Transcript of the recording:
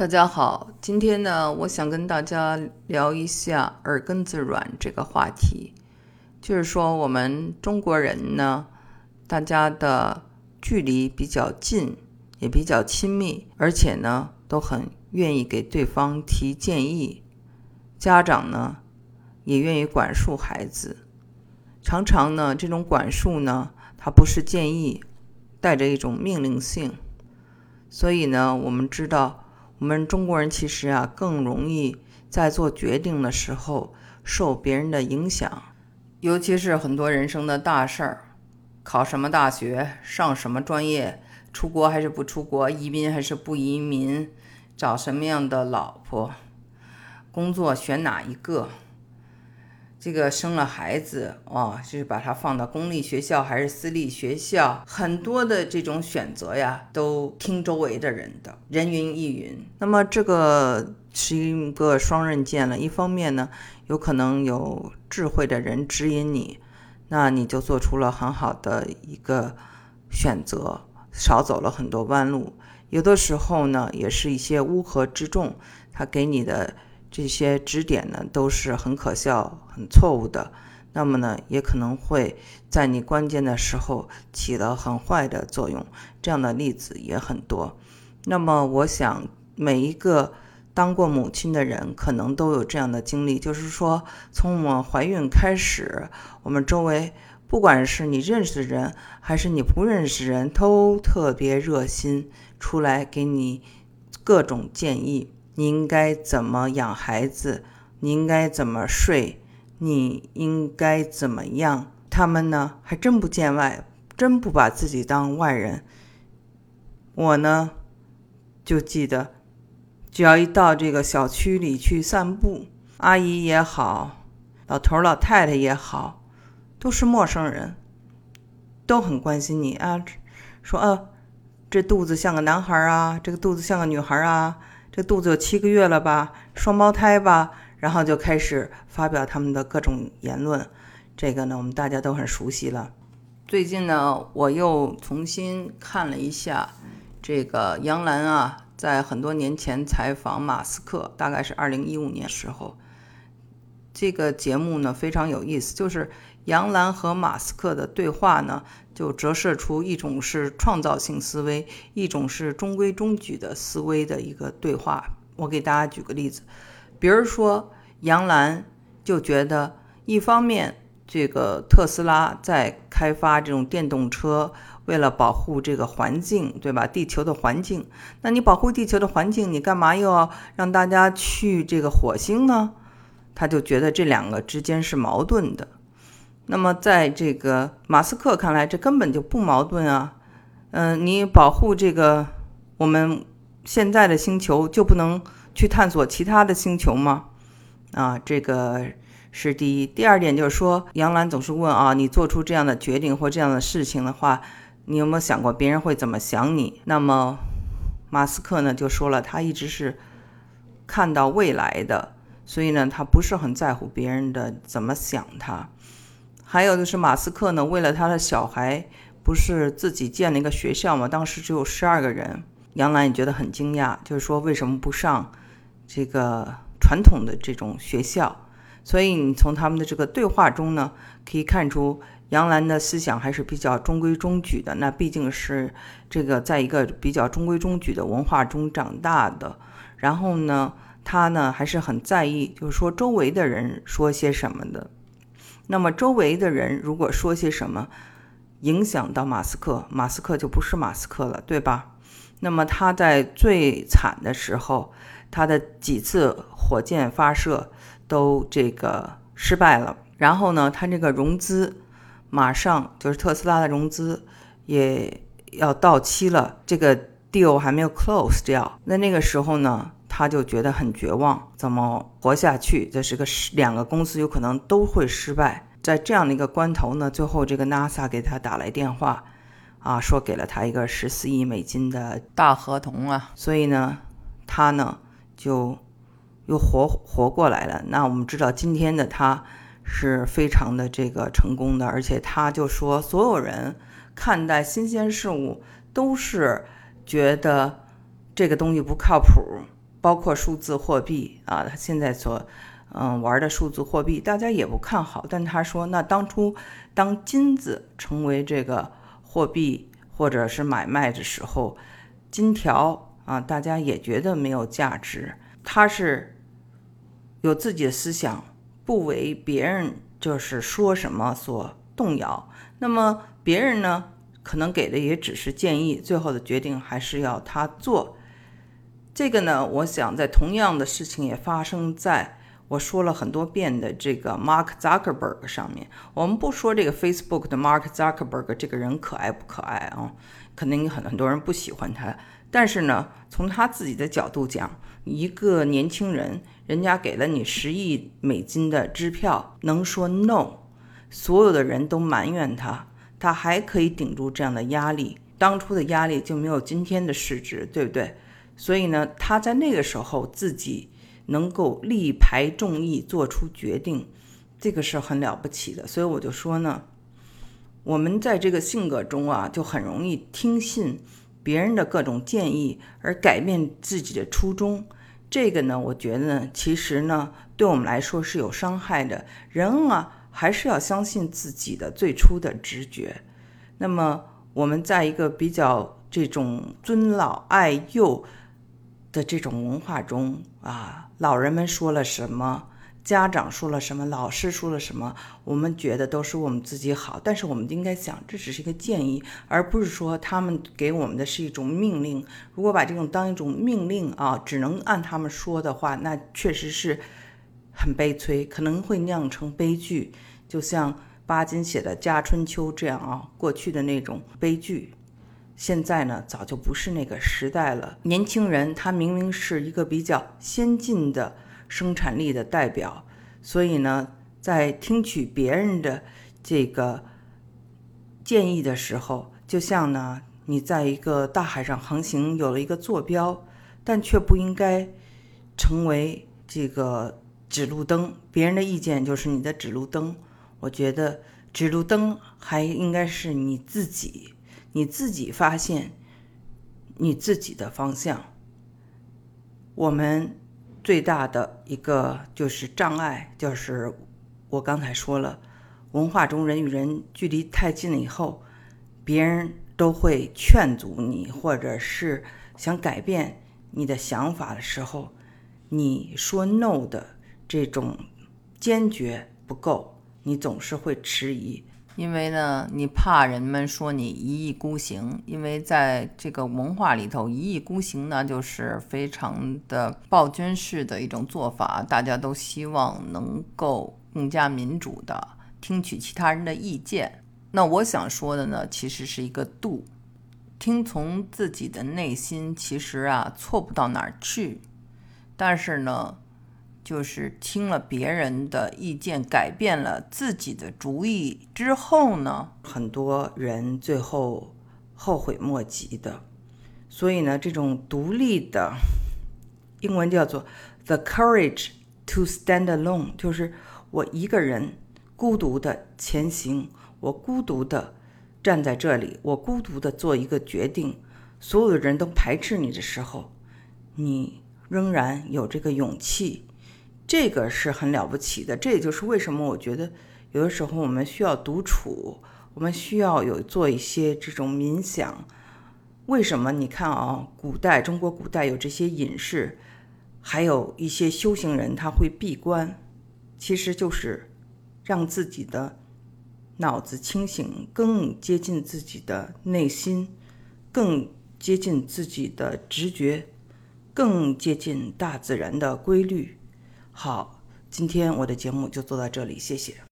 大家好，今天呢，我想跟大家聊一下耳根子软这个话题。就是说，我们中国人呢，大家的距离比较近，也比较亲密，而且呢，都很愿意给对方提建议。家长呢，也愿意管束孩子。常常呢，这种管束呢，它不是建议，带着一种命令性。所以呢，我们知道。我们中国人其实啊，更容易在做决定的时候受别人的影响，尤其是很多人生的大事儿，考什么大学，上什么专业，出国还是不出国，移民还是不移民，找什么样的老婆，工作选哪一个。这个生了孩子啊，就是把他放到公立学校还是私立学校，很多的这种选择呀，都听周围的人的，人云亦云。那么这个是一个双刃剑了，一方面呢，有可能有智慧的人指引你，那你就做出了很好的一个选择，少走了很多弯路。有的时候呢，也是一些乌合之众，他给你的。这些指点呢都是很可笑、很错误的，那么呢也可能会在你关键的时候起了很坏的作用，这样的例子也很多。那么我想每一个当过母亲的人可能都有这样的经历，就是说从我们怀孕开始，我们周围不管是你认识的人还是你不认识人都特别热心，出来给你各种建议。你应该怎么养孩子？你应该怎么睡？你应该怎么样？他们呢，还真不见外，真不把自己当外人。我呢，就记得，只要一到这个小区里去散步，阿姨也好，老头老太太也好，都是陌生人，都很关心你啊，说啊，这肚子像个男孩啊，这个肚子像个女孩啊。这肚子有七个月了吧，双胞胎吧，然后就开始发表他们的各种言论。这个呢，我们大家都很熟悉了。最近呢，我又重新看了一下这个杨澜啊，在很多年前采访马斯克，大概是二零一五年时候。这个节目呢非常有意思，就是杨澜和马斯克的对话呢，就折射出一种是创造性思维，一种是中规中矩的思维的一个对话。我给大家举个例子，比如说杨澜就觉得，一方面这个特斯拉在开发这种电动车，为了保护这个环境，对吧？地球的环境，那你保护地球的环境，你干嘛又要让大家去这个火星呢？他就觉得这两个之间是矛盾的，那么在这个马斯克看来，这根本就不矛盾啊。嗯，你保护这个我们现在的星球，就不能去探索其他的星球吗？啊，这个是第一。第二点就是说，杨澜总是问啊，你做出这样的决定或这样的事情的话，你有没有想过别人会怎么想你？那么马斯克呢就说了，他一直是看到未来的。所以呢，他不是很在乎别人的怎么想他。还有就是马斯克呢，为了他的小孩，不是自己建了一个学校嘛？当时只有十二个人。杨澜也觉得很惊讶，就是说为什么不上这个传统的这种学校？所以你从他们的这个对话中呢，可以看出杨澜的思想还是比较中规中矩的。那毕竟是这个在一个比较中规中矩的文化中长大的。然后呢？他呢还是很在意，就是说周围的人说些什么的。那么周围的人如果说些什么，影响到马斯克，马斯克就不是马斯克了，对吧？那么他在最惨的时候，他的几次火箭发射都这个失败了。然后呢，他这个融资马上就是特斯拉的融资也要到期了，这个 deal 还没有 close 掉。那那个时候呢？他就觉得很绝望，怎么活下去？这是个两个公司有可能都会失败。在这样的一个关头呢，最后这个 NASA 给他打来电话，啊，说给了他一个十四亿美金的大合同啊，所以呢，他呢就又活活过来了。那我们知道今天的他是非常的这个成功的，而且他就说，所有人看待新鲜事物都是觉得这个东西不靠谱。包括数字货币啊，他现在所嗯玩的数字货币，大家也不看好。但他说，那当初当金子成为这个货币或者是买卖的时候，金条啊，大家也觉得没有价值。他是有自己的思想，不为别人就是说什么所动摇。那么别人呢，可能给的也只是建议，最后的决定还是要他做。这个呢，我想在同样的事情也发生在我说了很多遍的这个 Mark Zuckerberg 上面。我们不说这个 Facebook 的 Mark Zuckerberg 这个人可爱不可爱啊？肯定很很多人不喜欢他。但是呢，从他自己的角度讲，一个年轻人，人家给了你十亿美金的支票，能说 no？所有的人都埋怨他，他还可以顶住这样的压力。当初的压力就没有今天的市值，对不对？所以呢，他在那个时候自己能够力排众议做出决定，这个是很了不起的。所以我就说呢，我们在这个性格中啊，就很容易听信别人的各种建议而改变自己的初衷。这个呢，我觉得呢，其实呢，对我们来说是有伤害的。人啊，还是要相信自己的最初的直觉。那么我们在一个比较这种尊老爱幼。的这种文化中啊，老人们说了什么，家长说了什么，老师说了什么，我们觉得都是我们自己好。但是我们应该想，这只是一个建议，而不是说他们给我们的是一种命令。如果把这种当一种命令啊，只能按他们说的话，那确实是很悲催，可能会酿成悲剧。就像巴金写的《家春秋》这样啊，过去的那种悲剧。现在呢，早就不是那个时代了。年轻人他明明是一个比较先进的生产力的代表，所以呢，在听取别人的这个建议的时候，就像呢，你在一个大海上航行，有了一个坐标，但却不应该成为这个指路灯。别人的意见就是你的指路灯。我觉得指路灯还应该是你自己。你自己发现你自己的方向。我们最大的一个就是障碍，就是我刚才说了，文化中人与人距离太近了以后，别人都会劝阻你，或者是想改变你的想法的时候，你说 no 的这种坚决不够，你总是会迟疑。因为呢，你怕人们说你一意孤行，因为在这个文化里头，一意孤行呢就是非常的暴君式的一种做法。大家都希望能够更加民主的听取其他人的意见。那我想说的呢，其实是一个度，听从自己的内心，其实啊错不到哪儿去。但是呢。就是听了别人的意见，改变了自己的主意之后呢，很多人最后后悔莫及的。所以呢，这种独立的英文叫做 “the courage to stand alone”，就是我一个人孤独的前行，我孤独的站在这里，我孤独的做一个决定，所有的人都排斥你的时候，你仍然有这个勇气。这个是很了不起的，这也就是为什么我觉得有的时候我们需要独处，我们需要有做一些这种冥想。为什么？你看啊，古代中国古代有这些隐士，还有一些修行人，他会闭关，其实就是让自己的脑子清醒，更接近自己的内心，更接近自己的直觉，更接近大自然的规律。好，今天我的节目就做到这里，谢谢。